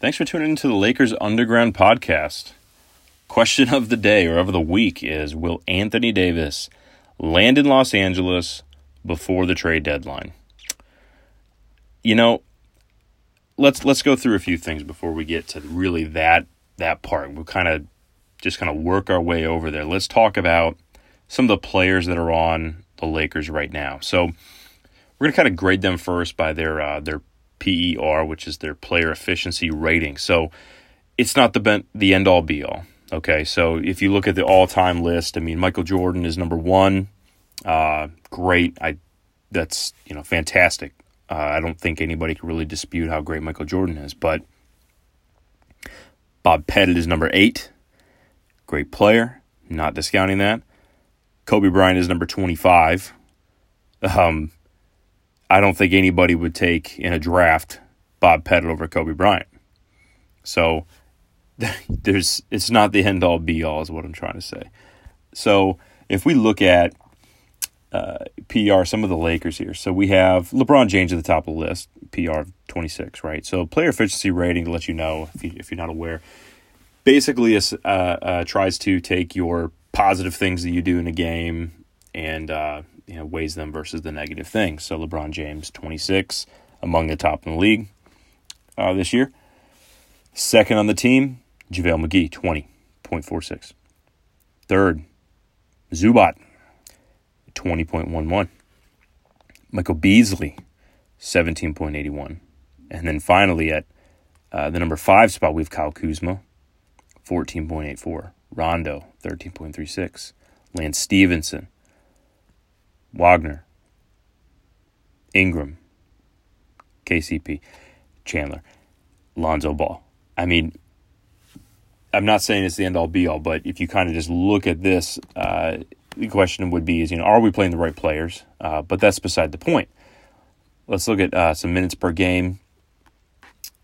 Thanks for tuning into the Lakers Underground podcast. Question of the day or of the week is Will Anthony Davis land in Los Angeles before the trade deadline? You know, let's let's go through a few things before we get to really that that part. We'll kind of just kind of work our way over there. Let's talk about some of the players that are on the Lakers right now. So we're gonna kind of grade them first by their uh, their PER, which is their player efficiency rating. So it's not the ben- the end all be all. Okay, so if you look at the all time list, I mean Michael Jordan is number one. Uh, great, I that's you know fantastic. Uh, I don't think anybody can really dispute how great Michael Jordan is, but Bob Pettit is number eight. Great player, not discounting that. Kobe Bryant is number 25. Um, I don't think anybody would take in a draft Bob Pettit over Kobe Bryant. So there's it's not the end all be all is what I'm trying to say. So if we look at uh, PR, some of the Lakers here. So we have LeBron James at the top of the list, PR 26, right? So player efficiency rating to let you know if, you, if you're not aware, basically uh, uh, tries to take your positive things that you do in a game and uh, you know, weighs them versus the negative things. So LeBron James, 26, among the top in the league uh, this year. Second on the team, JaVale McGee, 20.46. Third, Zubac, 20.11. Michael Beasley, 17.81. And then finally at uh, the number five spot, we have Kyle Kuzma, 14.84. Rondo, 13.36. Lance Stephenson, Wagner, Ingram, KCP, Chandler, Lonzo Ball. I mean, I'm not saying it's the end all be all, but if you kind of just look at this, uh, the question would be: is you know, are we playing the right players? Uh, but that's beside the point. Let's look at uh, some minutes per game.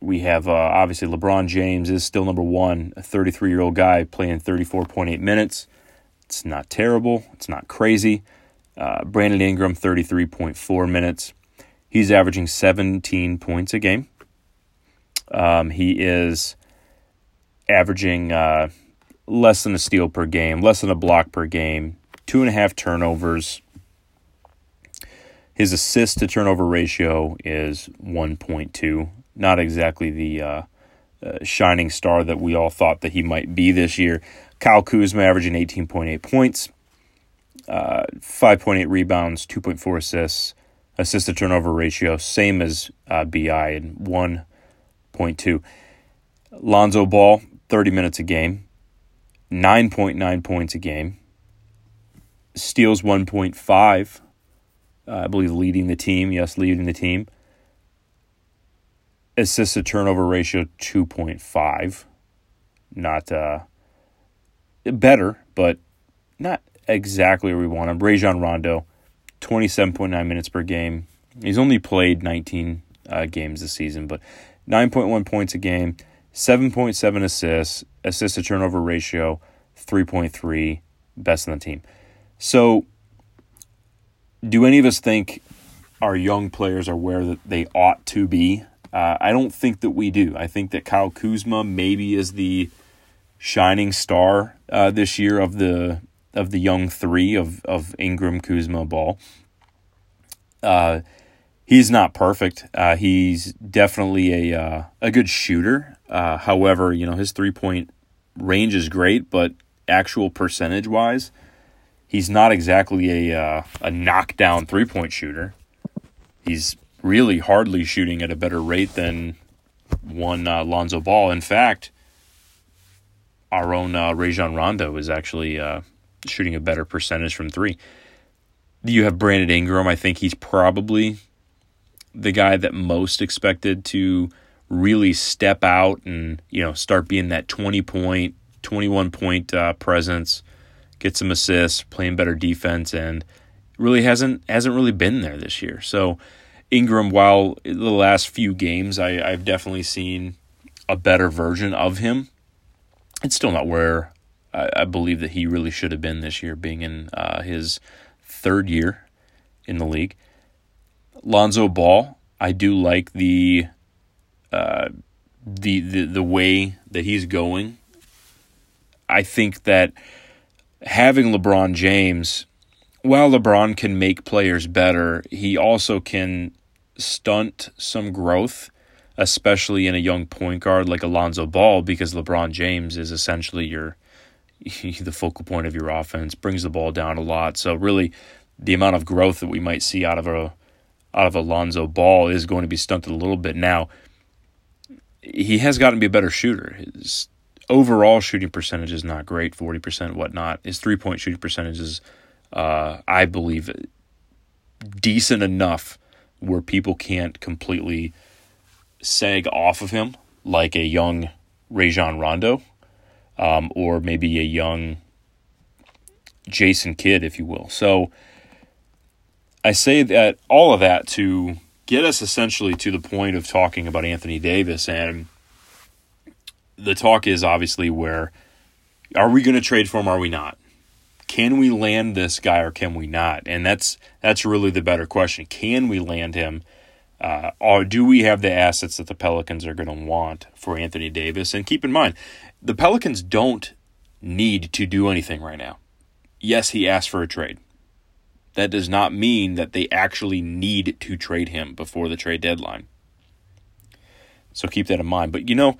We have uh, obviously LeBron James is still number one, a 33 year old guy playing 34.8 minutes. It's not terrible. It's not crazy. Uh, Brandon Ingram, 33.4 minutes. He's averaging 17 points a game. Um, he is averaging uh, less than a steal per game, less than a block per game, two and a half turnovers. His assist to turnover ratio is 1.2. Not exactly the uh, uh, shining star that we all thought that he might be this year. Kyle Kuzma averaging 18.8 points, uh, 5.8 rebounds, 2.4 assists, assist to turnover ratio, same as uh, BI and 1.2. Lonzo Ball, 30 minutes a game, 9.9 points a game, steals 1.5, uh, I believe leading the team. Yes, leading the team. Assist to turnover ratio 2.5. Not uh, better, but not exactly where we want him. Rajon Rondo, 27.9 minutes per game. He's only played 19 uh, games this season, but 9.1 points a game, 7.7 assists, assist to turnover ratio, 3.3, best in the team. So, do any of us think our young players are where that they ought to be? Uh, I don't think that we do. I think that Kyle Kuzma maybe is the shining star uh, this year of the of the young three of of Ingram, Kuzma, Ball. Uh, he's not perfect. Uh, he's definitely a uh, a good shooter. Uh, however, you know his three point range is great, but actual percentage wise, he's not exactly a uh, a knockdown three point shooter. He's really hardly shooting at a better rate than one uh, Lonzo Ball. In fact, our own Rajon Rondo is actually shooting a better percentage from three. You have Brandon Ingram. I think he's probably the guy that most expected to really step out and you know start being that 20 point 21 point uh, presence get some assists playing better defense and really hasn't hasn't really been there this year so ingram while the last few games I, i've definitely seen a better version of him it's still not where I, I believe that he really should have been this year, being in uh, his third year in the league. Lonzo Ball, I do like the uh, the, the the way that he's going, I think that having LeBron James, while LeBron can make players better, he also can stunt some growth, especially in a young point guard like Alonzo Ball, because LeBron James is essentially your the focal point of your offense, brings the ball down a lot. So really, the amount of growth that we might see out of a out of Alonzo Ball is going to be stunted a little bit. Now, he has gotten to be a better shooter. His overall shooting percentage is not great, forty percent, whatnot. His three point shooting percentage is, uh, I believe, decent enough where people can't completely sag off of him like a young Rajon Rondo, um, or maybe a young Jason Kidd, if you will. So I say that all of that to get us essentially to the point of talking about Anthony Davis. And the talk is obviously where are we going to trade for him? Are we not? Can we land this guy or can we not? And that's that's really the better question. Can we land him? Uh, or do we have the assets that the Pelicans are going to want for Anthony Davis? And keep in mind, the Pelicans don't need to do anything right now. Yes, he asked for a trade that does not mean that they actually need to trade him before the trade deadline. So keep that in mind. But you know,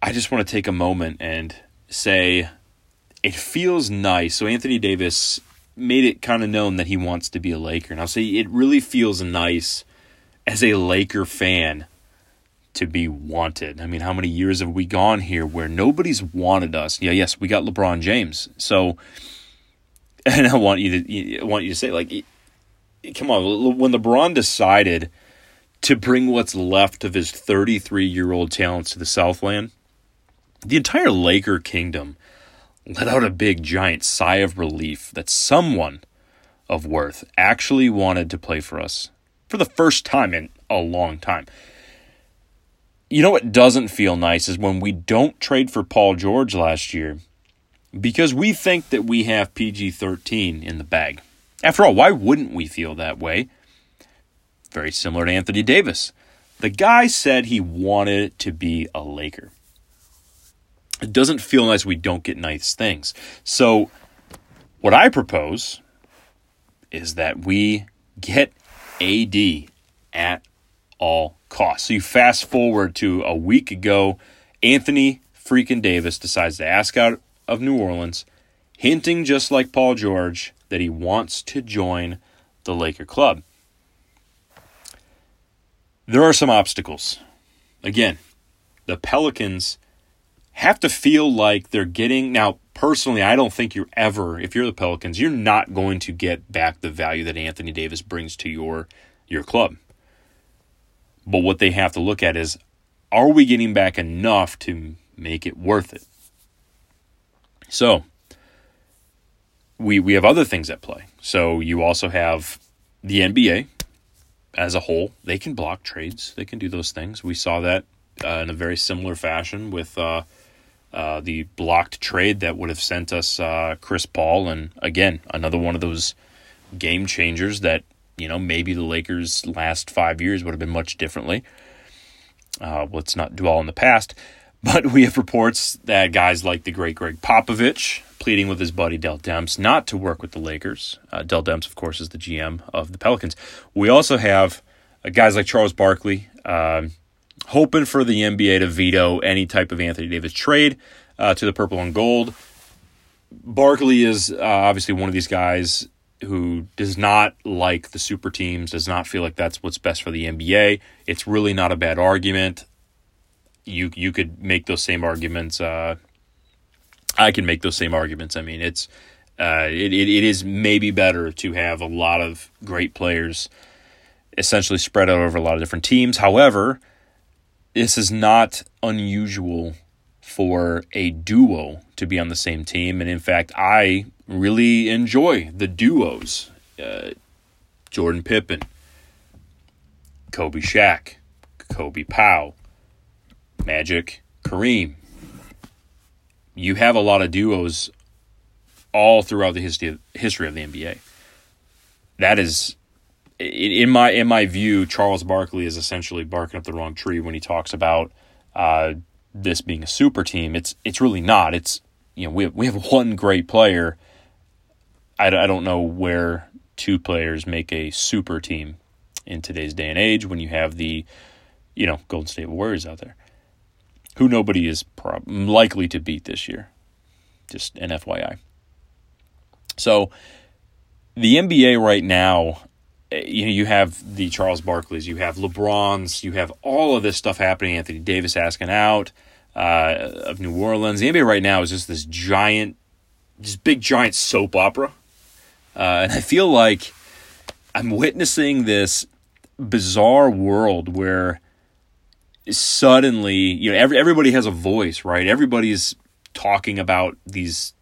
I just want to take a moment and say it feels nice. So Anthony Davis made it kind of known that he wants to be a Laker. And I'll say it really feels nice as a Laker fan to be wanted. I mean, how many years have we gone here where nobody's wanted us? Yeah, yes, we got LeBron James. So and I want you to I want you to say like, come on, when LeBron decided to bring what's left of his 33 year old talents to the Southland, the entire Laker kingdom let out a big giant sigh of relief that someone of worth actually wanted to play for us for the first time in a long time. You know what doesn't feel nice is when we don't trade for Paul George last year because we think that we have PG 13 in the bag. After all, why wouldn't we feel that way? Very similar to Anthony Davis. The guy said he wanted to be a Laker. It doesn't feel nice we don't get nice things. So, what I propose is that we get AD at all costs. So, you fast forward to a week ago, Anthony freaking Davis decides to ask out of New Orleans, hinting just like Paul George that he wants to join the Laker club. There are some obstacles. Again, the Pelicans have to feel like they're getting now personally I don't think you're ever if you're the Pelicans you're not going to get back the value that Anthony Davis brings to your your club. But what they have to look at is are we getting back enough to make it worth it? So we we have other things at play. So you also have the NBA as a whole. They can block trades. They can do those things. We saw that uh, in a very similar fashion with uh, uh, the blocked trade that would have sent us uh, Chris Paul, and again another one of those game changers that you know maybe the Lakers' last five years would have been much differently. Uh, let's not dwell on the past. But we have reports that guys like the great Gregg Popovich pleading with his buddy Dell Demps not to work with the Lakers. Uh, Dell Demps, of course, is the GM of the Pelicans. We also have uh, guys like Charles Barkley uh, hoping for the NBA to veto any type of Anthony Davis trade uh, to the purple and gold. Barkley is uh, obviously one of these guys who does not like the super teams, does not feel like that's what's best for the NBA. It's really not a bad argument you you could make those same arguments. Uh, I can make those same arguments. I mean, it's uh, it, it it is maybe better to have a lot of great players essentially spread out over a lot of different teams. However, this is not unusual for a duo to be on the same team, and in fact, I really enjoy the duos. Uh, Jordan Pippen, Kobe Shaq, Kobe Pau, Magic, Kareem. You have a lot of duos all throughout the history of, history of the NBA. That is in my in my view, Charles Barkley is essentially barking up the wrong tree when he talks about uh, this being a super team. It's it's really not. It's you know we have, we have one great player. I, I don't know where two players make a super team in today's day and age when you have the you know Golden State Warriors out there, who nobody is prob- likely to beat this year. Just an FYI. So the NBA right now, you know, you have the Charles Barkleys, you have LeBrons, you have all of this stuff happening. Anthony Davis asking out uh, of New Orleans. The NBA right now is just this giant, this big giant soap opera, uh, and I feel like I'm witnessing this bizarre world where suddenly, you know, every, everybody has a voice, right? Everybody's talking about these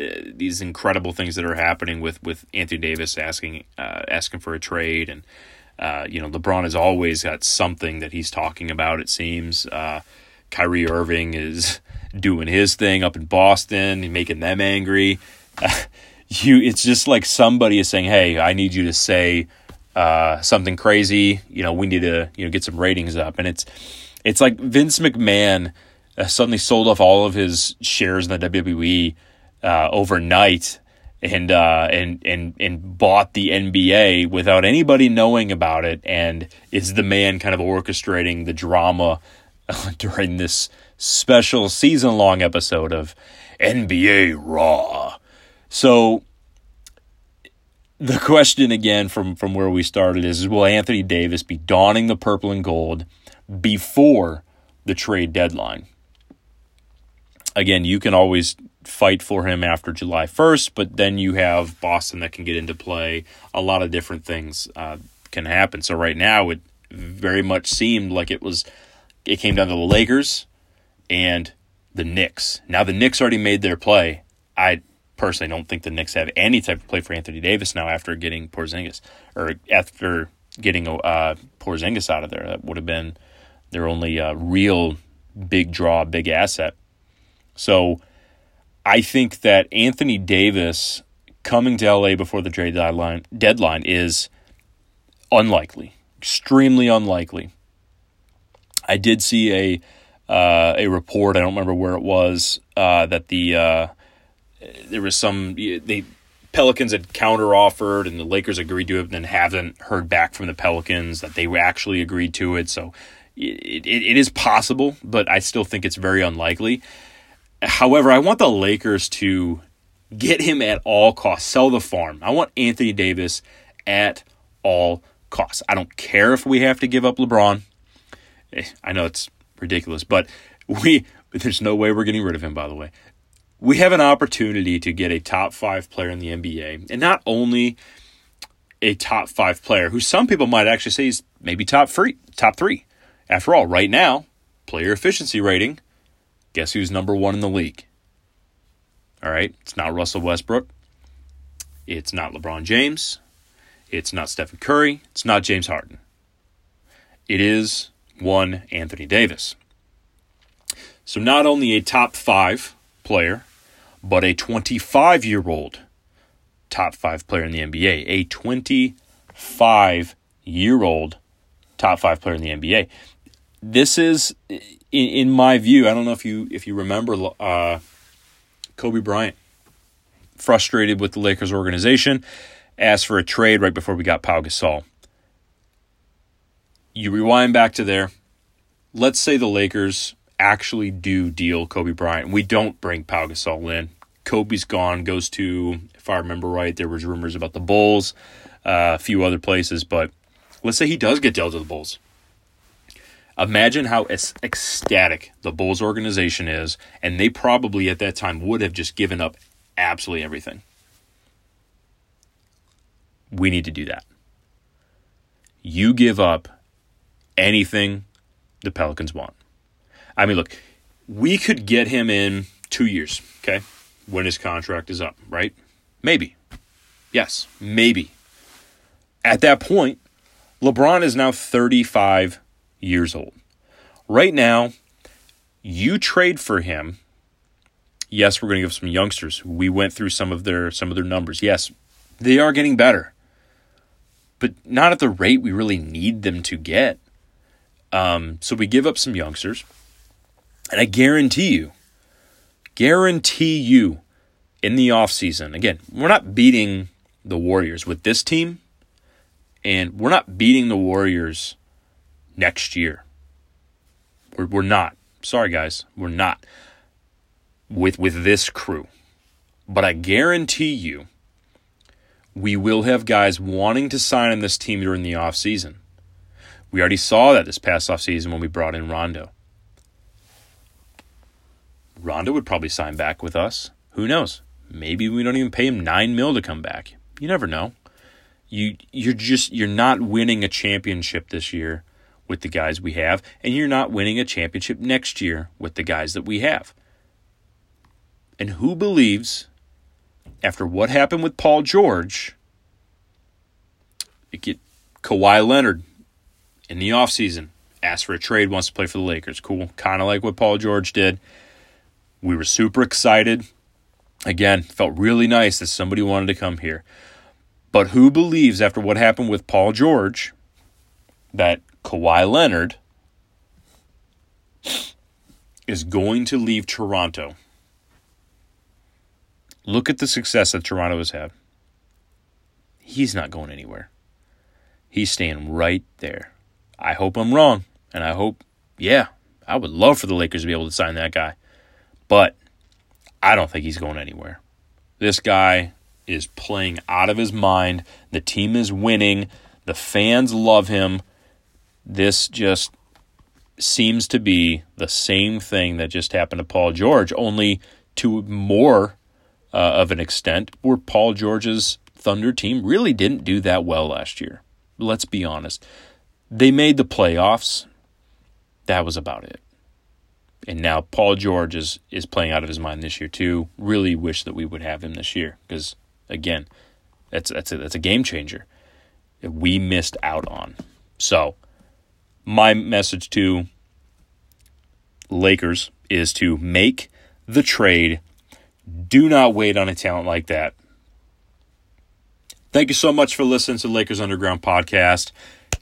uh, these incredible things that are happening with with Anthony Davis asking uh, asking for a trade and uh, you know LeBron has always got something that he's talking about. It seems uh, Kyrie Irving is doing his thing up in Boston, making them angry. you, it's just like somebody is saying, "Hey, I need you to say uh, something crazy. You know, we need to you know get some ratings up." And it's it's like Vince McMahon uh, suddenly sold off all of his shares in the WWE uh, overnight and uh, and and and bought the NBA without anybody knowing about it, and is the man kind of orchestrating the drama during this special season long episode of NBA Raw. So the question again from from where we started is will Anthony Davis be donning the purple and gold before the trade deadline? Again, you can always fight for him after July 1st, but then you have Boston that can get into play. A lot of different things uh, can happen. So right now, it very much seemed like it was it came down to the Lakers and the Knicks. Now the Knicks already made their play. I personally don't think the Knicks have any type of play for Anthony Davis now after getting Porzingis or after getting uh, Porzingis out of there. That would have been their only uh, real big draw, big asset. So I think that Anthony Davis coming to LA before the trade deadline deadline is unlikely, extremely unlikely. I did see a uh, a report. I don't remember where it was uh, that the uh, there was some the Pelicans had counter offered and the Lakers agreed to it, and then haven't heard back from the Pelicans that they actually agreed to it. So it, it, it is possible, but I still think it's very unlikely. However, I want the Lakers to get him at all costs, sell the farm. I want Anthony Davis at all costs. I don't care if we have to give up LeBron. Eh, I know it's ridiculous, but we there's no way we're getting rid of him by the way. We have an opportunity to get a top 5 player in the NBA, and not only a top 5 player who some people might actually say is maybe top 3, top 3. After all, right now, player efficiency rating Guess who's number one in the league? All right, it's not Russell Westbrook. It's not LeBron James. It's not Stephen Curry. It's not James Harden. It is one Anthony Davis. So, not only a top five player, but a 25 year old top five player in the NBA. A 25 year old top five player in the NBA. This is in, in my view, I don't know if you if you remember uh, Kobe Bryant, frustrated with the Lakers organization, asked for a trade right before we got Pau Gasol. You rewind back to there. Let's say the Lakers actually do deal Kobe Bryant. We don't bring Pau Gasol in. Kobe's gone, goes to, if I remember right, there was rumors about the Bulls, uh, a few other places, but let's say he does get dealt to the Bulls. Imagine how ecstatic the Bulls organization is, and they probably at that time would have just given up absolutely everything. We need to do that. You give up anything the Pelicans want. I mean, look, we could get him in two years, okay, when his contract is up, right? Maybe. Yes, maybe. At that point, LeBron is now 35 years old. Right now, you trade for him. Yes, we're going to give some youngsters. We went through some of their some of their numbers. Yes, they are getting better. but not at the rate we really need them to get. Um, so we give up some youngsters. And I guarantee you, guarantee you in the offseason, again, we're not beating the Warriors with this team, and we're not beating the Warriors next year. We're, we're not. Sorry, guys, we're not with with this crew. But I guarantee you, we will have guys wanting to sign in this team during the offseason. We already saw that this past offseason when we brought in Rondo. Rondo would probably sign back with us. Who knows? Maybe we don't even pay him nine mil to come back. You never know. You you're just you're not winning a championship this year with the guys we have, and you're not winning a championship next year with the guys that we have. And who believes, after what happened with Paul George, it get Kawhi Leonard in the offseason asked for a trade, wants to play for the Lakers. Cool. Kind of like what Paul George did. We were super excited. Again, felt really nice that somebody wanted to come here. But who believes after what happened with Paul George that Kawhi Leonard is going to leave Toronto? Look at the success that Toronto has had. He's not going anywhere. He's staying right there. I hope I'm wrong. And I hope, yeah, I would love for the Lakers to be able to sign that guy. But I don't think he's going anywhere. This guy is playing out of his mind. The team is winning. The fans love him. This just seems to be the same thing that just happened to Paul George, only to more uh, of an extent, where Paul George's Thunder team really didn't do that well last year. Let's be honest. They made the playoffs. That was about it. And now Paul George is, is playing out of his mind this year too. Really wish that we would have him this year because again, that's that's a, that's a game changer we missed out on. So, my message to Lakers is to make the trade. Do not wait on a talent like that. Thank you so much for listening to Lakers Underground podcast.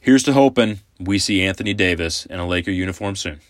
Here's to hoping we see Anthony Davis in a Laker uniform soon.